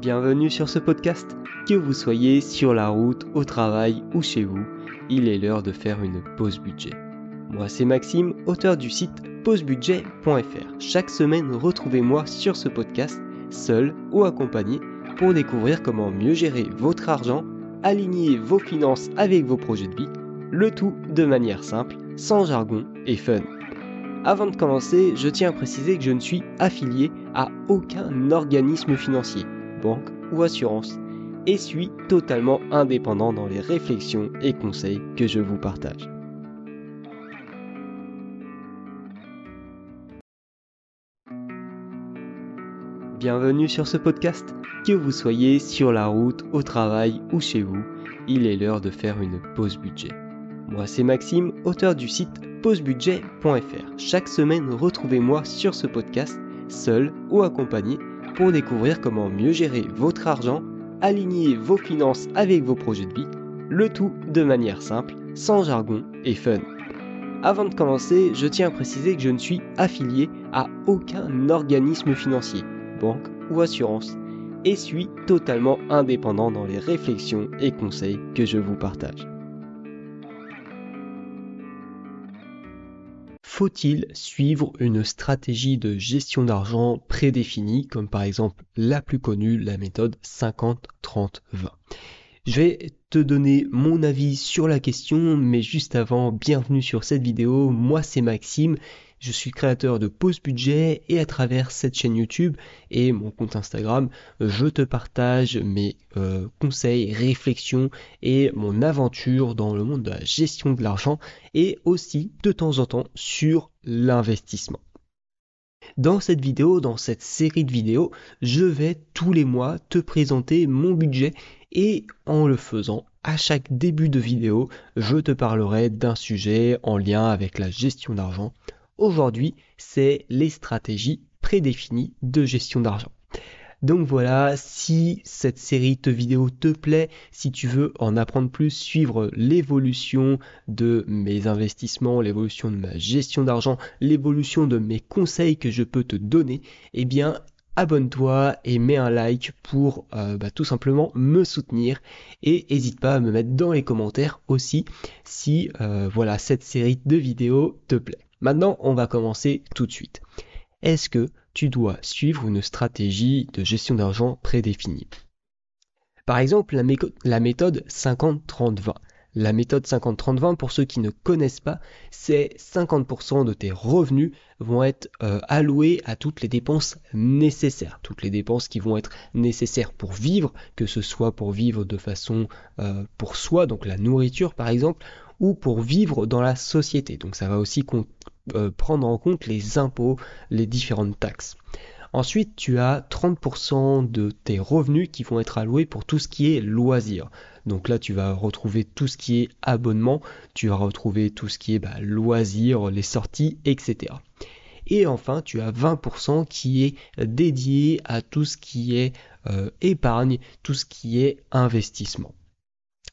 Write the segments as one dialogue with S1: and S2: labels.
S1: Bienvenue sur ce podcast. Que vous soyez sur la route, au travail ou chez vous, il est l'heure de faire une pause budget. Moi c'est Maxime, auteur du site pausebudget.fr. Chaque semaine, retrouvez-moi sur ce podcast, seul ou accompagné, pour découvrir comment mieux gérer votre argent, aligner vos finances avec vos projets de vie, le tout de manière simple, sans jargon et fun. Avant de commencer, je tiens à préciser que je ne suis affilié à aucun organisme financier, banque ou assurance, et suis totalement indépendant dans les réflexions et conseils que je vous partage. Bienvenue sur ce podcast. Que vous soyez sur la route, au travail ou chez vous, il est l'heure de faire une pause budget. Moi c'est Maxime, auteur du site pausebudget.fr. Chaque semaine, retrouvez-moi sur ce podcast, seul ou accompagné, pour découvrir comment mieux gérer votre argent, aligner vos finances avec vos projets de vie, le tout de manière simple, sans jargon et fun. Avant de commencer, je tiens à préciser que je ne suis affilié à aucun organisme financier, banque ou assurance, et suis totalement indépendant dans les réflexions et conseils que je vous partage. Faut-il suivre une stratégie de gestion d'argent prédéfinie, comme par exemple la plus connue, la méthode 50-30-20 Je vais te donner mon avis sur la question, mais juste avant, bienvenue sur cette vidéo, moi c'est Maxime je suis créateur de Pause Budget et à travers cette chaîne YouTube et mon compte Instagram, je te partage mes euh, conseils, réflexions et mon aventure dans le monde de la gestion de l'argent et aussi de temps en temps sur l'investissement. Dans cette vidéo, dans cette série de vidéos, je vais tous les mois te présenter mon budget et en le faisant, à chaque début de vidéo, je te parlerai d'un sujet en lien avec la gestion d'argent, Aujourd'hui, c'est les stratégies prédéfinies de gestion d'argent. Donc voilà, si cette série de vidéos te plaît, si tu veux en apprendre plus, suivre l'évolution de mes investissements, l'évolution de ma gestion d'argent, l'évolution de mes conseils que je peux te donner, eh bien abonne-toi et mets un like pour euh, bah, tout simplement me soutenir et n'hésite pas à me mettre dans les commentaires aussi si euh, voilà cette série de vidéos te plaît. Maintenant, on va commencer tout de suite. Est-ce que tu dois suivre une stratégie de gestion d'argent prédéfinie? Par exemple, la, méthode 50-30-20. La méthode 50-30-20, pour ceux qui ne connaissent pas, c'est 50% de tes revenus vont être euh, alloués à toutes les dépenses nécessaires, toutes les dépenses qui vont être nécessaires pour vivre, que ce soit pour vivre de façon euh, pour soi, donc la nourriture par exemple, ou pour vivre dans la société. Donc ça va aussi euh, prendre en compte les impôts, les différentes taxes. Ensuite, tu as 30% de tes revenus qui vont être alloués pour tout ce qui est loisirs. Donc là, tu vas retrouver tout ce qui est abonnement, tu vas retrouver tout ce qui est bah, loisirs, les sorties, etc. Et enfin, tu as 20% qui est dédié à tout ce qui est euh, épargne, tout ce qui est investissement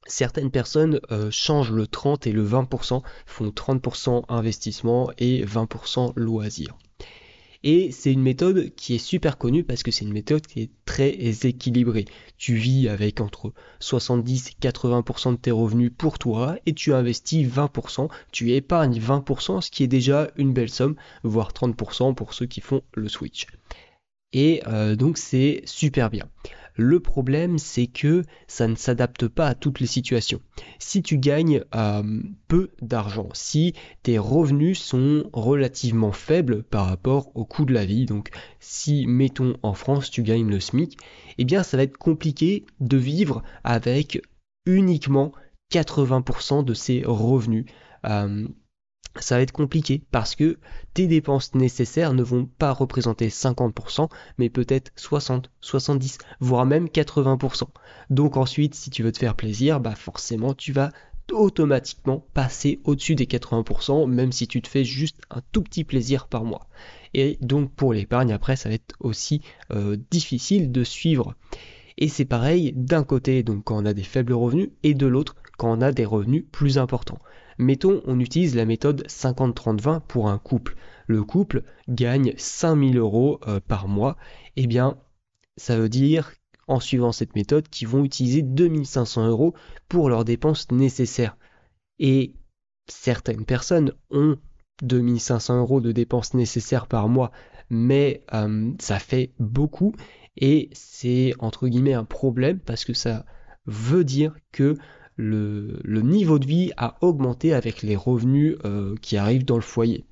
S1: certaines personnes euh, changent le 30 et le 20%, font 30% investissement et 20% loisirs. Et c'est une méthode qui est super connue parce que c'est une méthode qui est très équilibrée. Tu vis avec entre 70 et 80% de tes revenus pour toi et tu investis 20%, tu épargnes 20%, ce qui est déjà une belle somme, voire 30% pour ceux qui font le switch. Et euh, donc c'est super bien. Le problème, c'est que ça ne s'adapte pas à toutes les situations. Si tu gagnes euh, peu d'argent, si tes revenus sont relativement faibles par rapport au coût de la vie, donc si, mettons, en France, tu gagnes le SMIC, eh bien, ça va être compliqué de vivre avec uniquement 80% de ces revenus. Euh, ça va être compliqué parce que tes dépenses nécessaires ne vont pas représenter 50%, mais peut-être 60, 70, voire même 80%. Donc ensuite, si tu veux te faire plaisir, bah forcément, tu vas automatiquement passer au-dessus des 80%, même si tu te fais juste un tout petit plaisir par mois. Et donc pour l'épargne, après, ça va être aussi euh, difficile de suivre. Et c'est pareil d'un côté, donc quand on a des faibles revenus, et de l'autre, quand on a des revenus plus importants. Mettons, on utilise la méthode 50-30-20 pour un couple. Le couple gagne 5000 euros euh, par mois. Eh bien, ça veut dire en suivant cette méthode qui vont utiliser 2500 euros pour leurs dépenses nécessaires. Et certaines personnes ont 2500 euros de dépenses nécessaires par mois, mais euh, ça fait beaucoup et c'est entre guillemets un problème parce que ça veut dire que le, niveau de vie a augmenté avec les revenus euh, qui arrivent dans le foyer.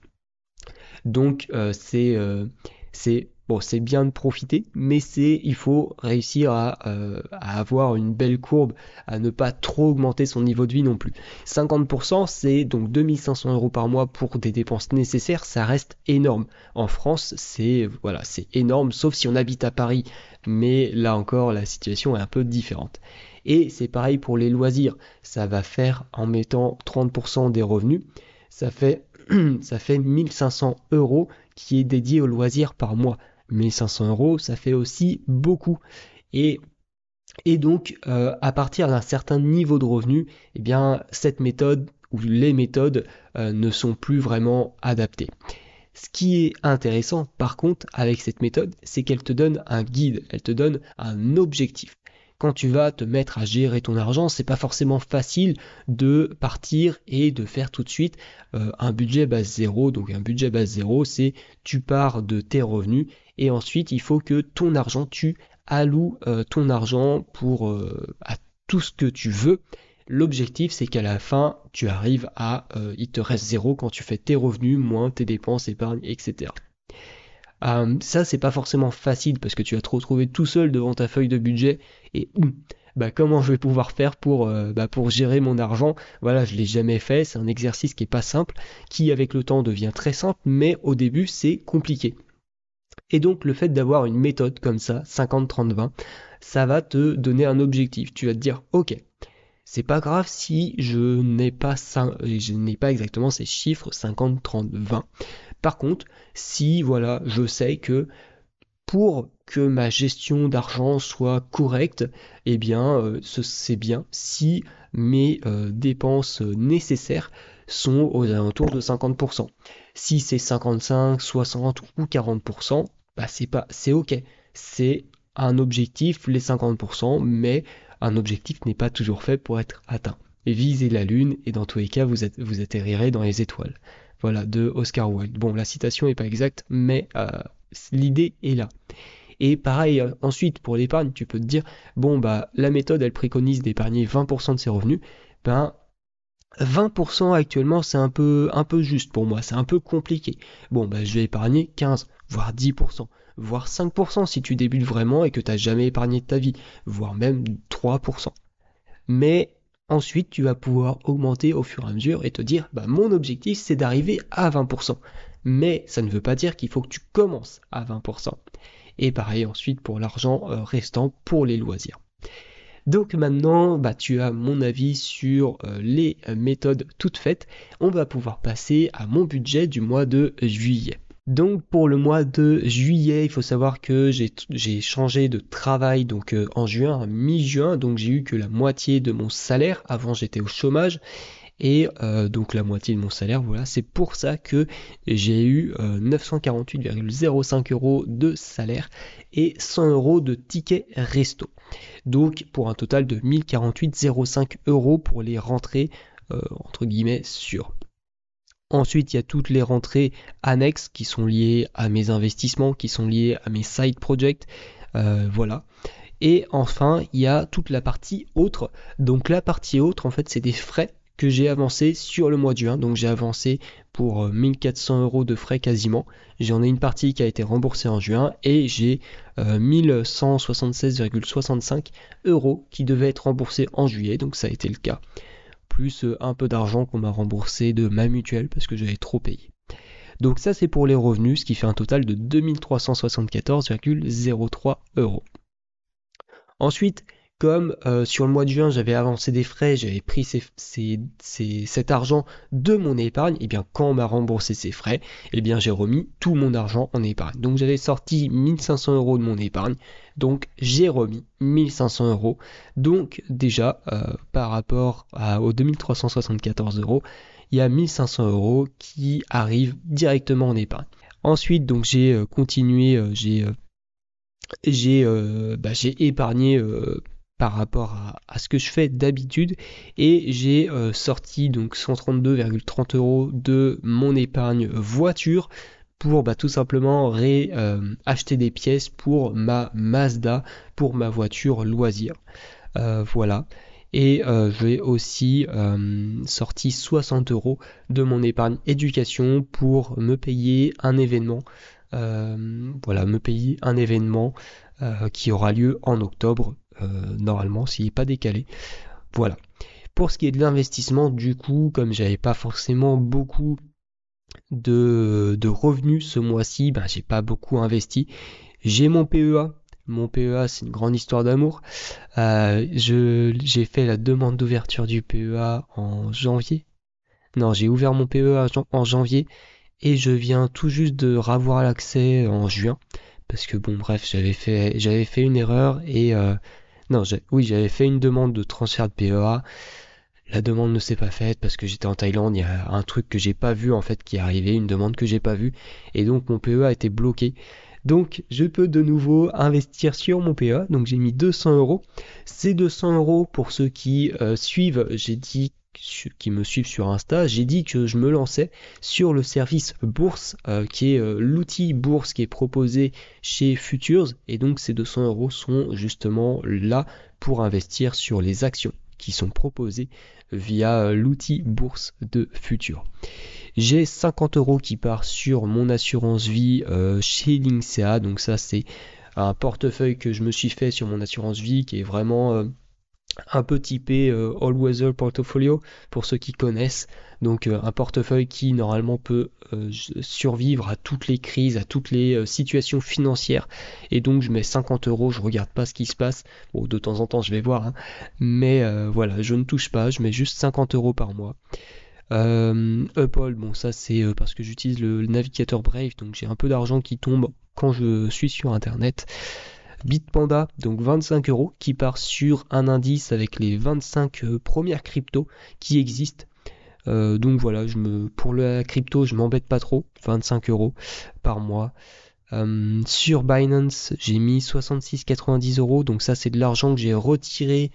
S1: Donc euh, c'est Bon, c'est bien de profiter, mais c'est il faut réussir euh, à, avoir une belle courbe, à ne pas trop augmenter son niveau de vie non plus. 50%, c'est donc 2500 euros par mois pour des dépenses nécessaires, ça reste énorme. En France, c'est voilà, c'est énorme, sauf si on habite à Paris, mais là encore, la situation est un peu différente. Et c'est pareil pour les loisirs, ça va faire en mettant 30% des revenus, ça fait ça fait 1500 euros qui est dédié aux loisirs par mois. 1500 euros, ça fait aussi beaucoup. Et, et donc, euh, à partir d'un certain niveau de revenu, eh bien, cette méthode ou les méthodes euh, ne sont plus vraiment adaptées. Ce qui est intéressant, par contre, avec cette méthode, c'est qu'elle te donne un guide, elle te donne un objectif quand tu vas te mettre à gérer ton argent, c'est pas forcément facile de partir et de faire tout de suite euh, un budget base zéro. Donc un budget base zéro, c'est tu pars de tes revenus et ensuite il faut que ton argent, tu alloues euh, ton argent pour euh, à tout ce que tu veux. L'objectif, c'est qu'à la fin, tu arrives à, il te reste zéro quand tu fais tes revenus moins tes dépenses, épargne, etc. Euh, ça, c'est pas forcément facile parce que tu vas te retrouver tout seul devant ta feuille de budget et bah, comment je vais pouvoir faire pour, euh, bah, pour gérer mon argent? Voilà, je l'ai jamais fait. C'est un exercice qui est pas simple, qui avec le temps devient très simple, mais au début, c'est compliqué. Et donc, le fait d'avoir une méthode comme ça, 50-30-20, ça va te donner un objectif. Tu vas te dire, ok, c'est pas grave si je n'ai pas, je n'ai pas exactement ces chiffres 50, 30, 20. Par contre, si voilà, je sais que pour que ma gestion d'argent soit correcte, eh bien, euh, c'est bien si mes euh, dépenses nécessaires sont aux alentours de 50%. Si c'est 55, 60 ou 40%, bah c'est pas, c'est ok. C'est un objectif, les 50%, mais un objectif n'est pas toujours fait pour être atteint. Visez la lune et dans tous les cas, vous atterrirez dans les étoiles. Voilà, de Oscar Wilde. Bon, la citation n'est pas exacte, mais euh, l'idée est là. Et pareil, euh, ensuite, pour l'épargne, tu peux te dire, bon, bah, la méthode, elle préconise d'épargner 20% de ses revenus. Ben, 20% actuellement, c'est un peu, un peu juste pour moi, c'est un peu compliqué. Bon, bah, je vais épargner 15, voire 10%, voire 5% si tu débutes vraiment et que tu n'as jamais épargné de ta vie, voire même 3%. Mais Ensuite, tu vas pouvoir augmenter au fur et à mesure et te dire, bah, mon objectif, c'est d'arriver à 20%. Mais ça ne veut pas dire qu'il faut que tu commences à 20%. Et pareil ensuite pour l'argent euh, restant pour les loisirs. Donc maintenant, bah, tu as mon avis sur euh, les méthodes toutes faites. On va pouvoir passer à mon budget du mois de juillet. Donc pour le mois de juillet, il faut savoir que j'ai changé de travail donc euh, en juin, mi-juin, donc j'ai eu que la moitié de mon salaire. Avant j'étais au chômage et euh, donc la moitié de mon salaire, voilà, c'est pour ça que j'ai eu 948,05 euh, euros de salaire et 100 euros de ticket resto. Donc pour un total de 1048,05 euros pour les rentrées entre guillemets sûres. Ensuite, il y a toutes les rentrées annexes qui sont liées à mes investissements, qui sont liées à mes side projects. Euh, voilà. Et enfin, il y a toute la partie autre. Donc la partie autre, en fait, c'est des frais que j'ai avancés sur le mois de juin. Donc j'ai avancé pour 1400 euh, euros de frais quasiment. J'en ai une partie qui a été remboursée en juin et j'ai 1176,65 euh, euros qui devaient être remboursés en juillet. Donc ça a été le cas plus euh, un peu d'argent qu'on m'a remboursé de ma mutuelle parce que j'avais trop payé. Donc ça c'est pour les revenus, ce qui fait un total de 2374,03 euros. Ensuite, comme euh, sur le mois de juin j'avais avancé des frais, j'avais pris cet argent de mon épargne, et eh bien quand on m'a remboursé ces frais, et eh bien j'ai remis tout mon argent en épargne. Donc j'avais sorti 1500 euros de mon épargne, donc j'ai remis 1500 euros. Donc déjà euh, par rapport aux 2374 euros, il y a 1500 euros qui arrivent directement en épargne. Ensuite donc j'ai euh, continué, j'ai j'ai bah, épargné par rapport à, ce que je fais d'habitude et j'ai sorti donc 132,30 euros de mon épargne voiture pour bah, tout simplement acheter des pièces pour ma Mazda, pour ma voiture loisir. voilà. Et euh, j'ai aussi euh, sorti 60 euros de mon épargne éducation pour me payer un événement. Euh, voilà, me payer un événement qui aura lieu en octobre, normalement, s'il n'est pas décalé. Voilà. Pour ce qui est de l'investissement, du coup, comme j'avais pas forcément beaucoup de, revenus ce mois-ci, ben, j'ai pas beaucoup investi. J'ai mon PEA mon PEA, c'est une grande histoire d'amour. Euh, j'ai fait la demande d'ouverture du PEA en janvier. Non, j'ai ouvert mon PEA en janvier et je viens tout juste de ravoir l'accès en juin. Parce que bon, bref, j'avais fait, j'avais fait une erreur et euh, non, oui, j'avais fait une demande de transfert de PEA. La demande ne s'est pas faite parce que j'étais en Thaïlande. Il y a un truc que j'ai pas vu en fait qui est arrivé, une demande que j'ai pas vue et donc mon PEA était bloqué. Donc je peux de nouveau investir sur mon PA. Donc j'ai mis 200 euros. Ces 200 euros pour ceux qui euh, suivent, j'ai dit qui me suivent sur Insta, j'ai dit que je me lançais sur le service bourse, euh, qui est euh, l'outil bourse qui est proposé chez Futures. Et donc ces 200 euros sont justement là pour investir sur les actions qui sont proposées via l'outil bourse de Future. J'ai 50 euros qui part sur mon assurance vie euh, chez Linksea. Donc ça c'est un portefeuille que je me suis fait sur mon assurance vie qui est vraiment euh, un peu typé euh, All Weather Portfolio pour ceux qui connaissent. Donc un portefeuille qui normalement peut survivre à toutes les crises, à toutes les situations financières. Et donc je mets 50 euros, je regarde pas ce qui se passe. Bon, de temps en temps je vais voir, hein. mais voilà, je ne touche pas, je mets juste 50 euros par mois. Euh, Apple, bon ça c'est euh, parce que j'utilise le, navigateur Brave, donc j'ai un peu d'argent qui tombe quand je suis sur Internet. Bitpanda, donc 25 euros, qui part sur un indice avec les 25 euh, premières cryptos qui existent. donc voilà, pour la crypto, je m'embête pas trop, 25 euros par mois. sur Binance, j'ai mis 66,90 euros, donc ça c'est de l'argent que j'ai retiré.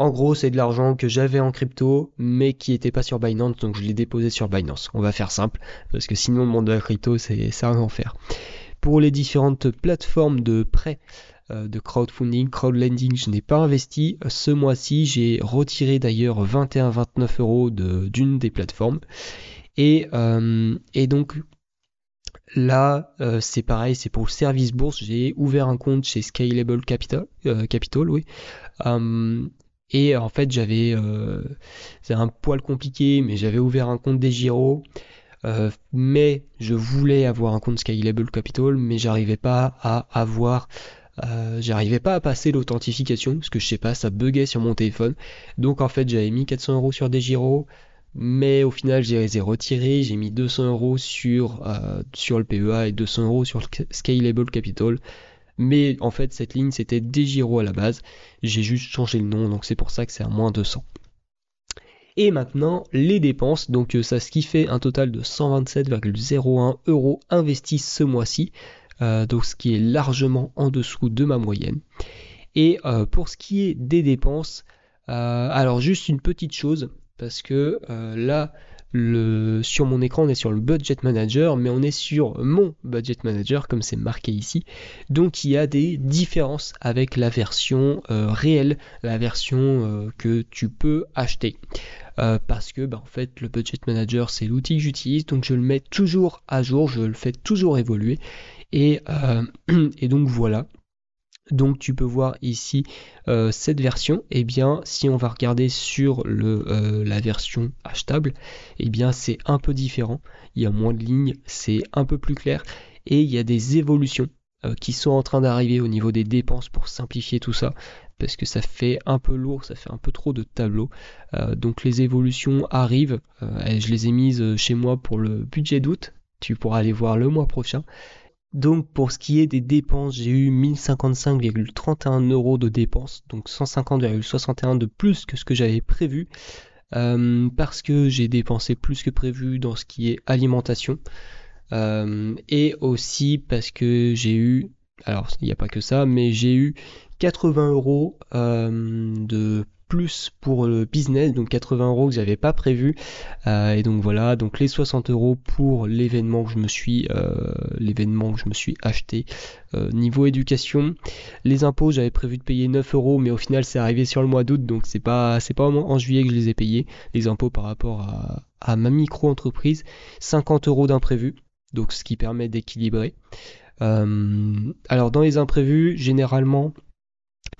S1: En gros, c'est de l'argent que j'avais en crypto, mais qui n'était pas sur Binance, donc je l'ai déposé sur Binance. On va faire simple, parce que sinon le monde de la crypto, c'est un enfer. Pour les différentes plateformes de prêt, euh, de crowdfunding, crowdlending, je n'ai pas investi. Ce mois-ci, j'ai retiré d'ailleurs 21-29 euros d'une des plateformes. Et, euh, donc Là, euh, c'est pareil, c'est pour le service bourse. J'ai ouvert un compte chez Scalable Capital, Capital oui. Et en fait, j'avais, c'est un poil compliqué, mais j'avais ouvert un compte des Giro. Euh, mais je voulais avoir un compte Scalable Capital, mais j'arrivais pas à avoir, euh, j'arrivais pas à passer l'authentification parce que je sais pas, ça buguait sur mon téléphone. Donc en fait, j'avais mis 400 euros sur des mais au final, j'ai les ai retirés. J'ai mis 200 euros sur sur le PEA et 200 euros sur le Scalable Capital. Mais en fait, cette ligne, c'était Degiro à la base. J'ai juste changé le nom, donc c'est pour ça que c'est à moins 200. Et maintenant, les dépenses. Donc euh, ça, ce qui fait un total de 127,01 euros investis ce mois-ci. Euh, donc ce qui est largement en dessous de ma moyenne. Et euh, pour ce qui est des dépenses, alors juste une petite chose, parce que là, sur mon écran, on est sur le Budget Manager, mais on est sur mon Budget Manager, comme c'est marqué ici. Donc il y a des différences avec la version réelle, la version que tu peux acheter. Euh, parce que bah, en fait le budget manager c'est l'outil que j'utilise donc je le mets toujours à jour je le fais toujours évoluer et, et donc voilà donc tu peux voir ici euh, cette version. Et eh bien si on va regarder sur le, euh, la version achetable, et eh bien c'est un peu différent. Il y a moins de lignes, c'est un peu plus clair et il y a des évolutions euh, qui sont en train d'arriver au niveau des dépenses pour simplifier tout ça parce que ça fait un peu lourd, ça fait un peu trop de tableaux. donc les évolutions arrivent, je les ai mises chez moi pour le budget d'août, tu pourras aller voir le mois prochain. Donc pour ce qui est des dépenses, j'ai eu 1055,31 euros de dépenses, donc 150,61 de plus que ce que j'avais prévu, euh, parce que j'ai dépensé plus que prévu dans ce qui est alimentation. et aussi parce que j'ai eu, alors il n'y a pas que ça, mais j'ai eu 80 euros de plus pour le business, donc 80 euros que j'avais pas prévu. Euh, et donc voilà, donc les 60 euros pour l'événement que je me suis, euh, l'événement je me suis acheté. Euh, niveau éducation, les impôts, j'avais prévu de payer 9 euros, mais au final c'est arrivé sur le mois d'août, donc c'est pas, c'est pas en juillet que je les ai payés. Les impôts par rapport à, à ma micro-entreprise, 50 euros d'imprévu, donc ce qui permet d'équilibrer. alors dans les imprévus, généralement,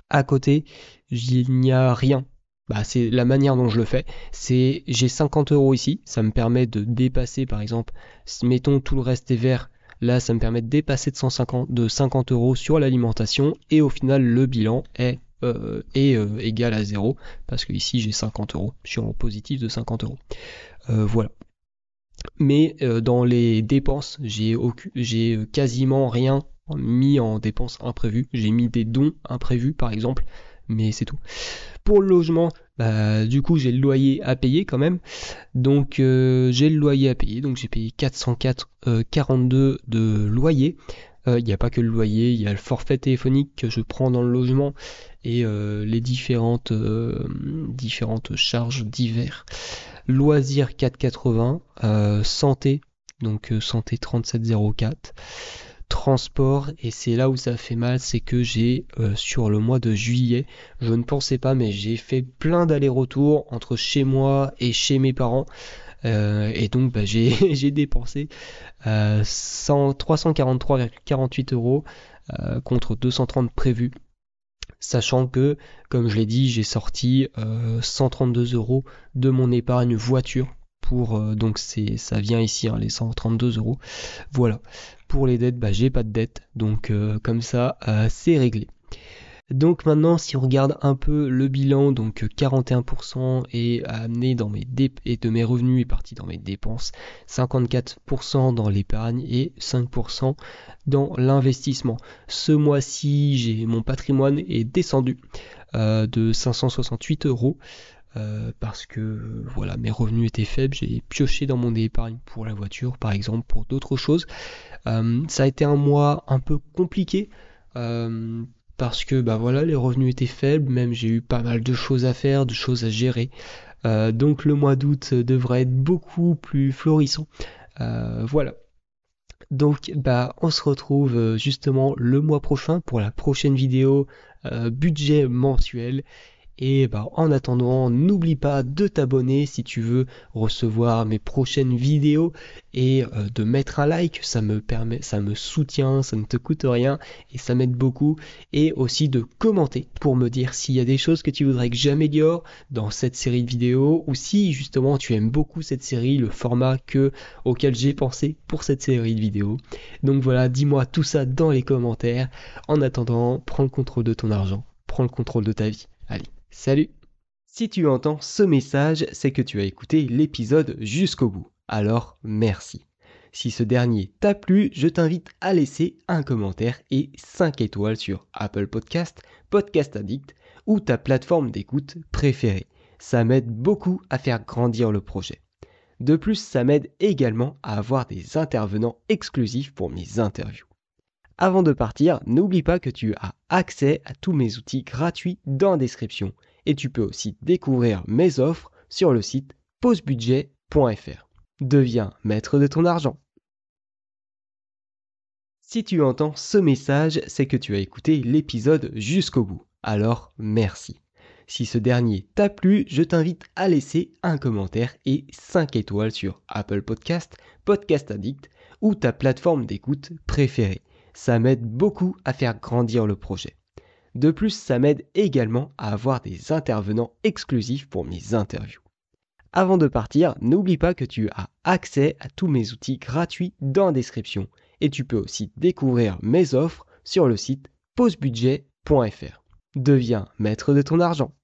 S1: à côté, il n'y a rien. Bah, c'est la manière dont je le fais. C'est j'ai 50 euros ici, ça me permet de dépasser par exemple, mettons tout le reste est vert, là ça me permet de dépasser de 150 de 50 euros sur l'alimentation et au final le bilan est, euh, euh, égal à zéro parce que ici j'ai 50 euros, je suis en positif de 50 euros. Euh, voilà. Mais dans les dépenses, j'ai quasiment rien mis en dépenses imprévues. J'ai mis des dons imprévus par exemple mais c'est tout. Pour le logement, bah, du coup j'ai le loyer à payer quand même. Donc euh, j'ai le loyer à payer, donc j'ai payé 404 42 euh, de loyer. Euh, il n'y a pas que le loyer, il y a le forfait téléphonique que je prends dans le logement et les différentes, différentes charges divers. Loisirs 480, santé, donc santé 3704 transport et c'est là où ça fait mal c'est que j'ai euh, sur le mois de juillet je ne pensais pas mais j'ai fait plein d'allers-retours entre chez moi et chez mes parents euh, et donc bah, j'ai dépensé euh, 343,48 euros euh, contre 230 prévus. Sachant que comme je l'ai dit j'ai sorti 132 euros de mon épargne voiture euh, donc ça vient ici hein, les 132 euros. Voilà. Pour les dettes, bah, j'ai pas de dette, donc euh, comme ça euh, c'est réglé. Donc maintenant, si on regarde un peu le bilan, donc 41% est amené dans mes et de mes revenus est parti dans mes dépenses, 54% dans l'épargne et 5% dans l'investissement. Ce mois-ci, j'ai mon patrimoine est descendu de 568 euros. Euh, parce que voilà mes revenus étaient faibles, j'ai pioché dans mon épargne pour la voiture par exemple, pour d'autres choses. Euh, ça a été un mois un peu compliqué euh, parce que bah voilà les revenus étaient faibles, même j'ai eu pas mal de choses à faire, de choses à gérer. donc le mois d'août devrait être beaucoup plus florissant. voilà. Donc bah on se retrouve justement le mois prochain pour la prochaine vidéo budget mensuel et bah, en attendant, n'oublie pas de t'abonner si tu veux recevoir mes prochaines vidéos et euh, de mettre un like, ça me permet, ça me soutient, ça ne te coûte rien et ça m'aide beaucoup. Et aussi de commenter pour me dire s'il y a des choses que tu voudrais que j'améliore dans cette série de vidéos ou si justement tu aimes beaucoup cette série, le format que auquel j'ai pensé pour cette série de vidéos. Donc voilà, dis-moi tout ça dans les commentaires. En attendant, prends le contrôle de ton argent, prends le contrôle de ta vie. Allez. Salut Si tu entends ce message, c'est que tu as écouté l'épisode jusqu'au bout. Alors merci. Si ce dernier t'a plu, je t'invite à laisser un commentaire et 5 étoiles sur Apple Podcast, Podcast Addict ou ta plateforme d'écoute préférée. Ça m'aide beaucoup à faire grandir le projet. De plus, ça m'aide également à avoir des intervenants exclusifs pour mes interviews. Avant de partir, n'oublie pas que tu as accès à tous mes outils gratuits dans la description et tu peux aussi découvrir mes offres sur le site pausebudget.fr. Deviens maître de ton argent. Si tu entends ce message, c'est que tu as écouté l'épisode jusqu'au bout. Alors merci. Si ce dernier t'a plu, je t'invite à laisser un commentaire et 5 étoiles sur Apple Podcast, Podcast Addict ou ta plateforme d'écoute préférée. Ça m'aide beaucoup à faire grandir le projet. De plus, ça m'aide également à avoir des intervenants exclusifs pour mes interviews. Avant de partir, n'oublie pas que tu as accès à tous mes outils gratuits dans la description et tu peux aussi découvrir mes offres sur le site pausebudget.fr. Deviens maître de ton argent.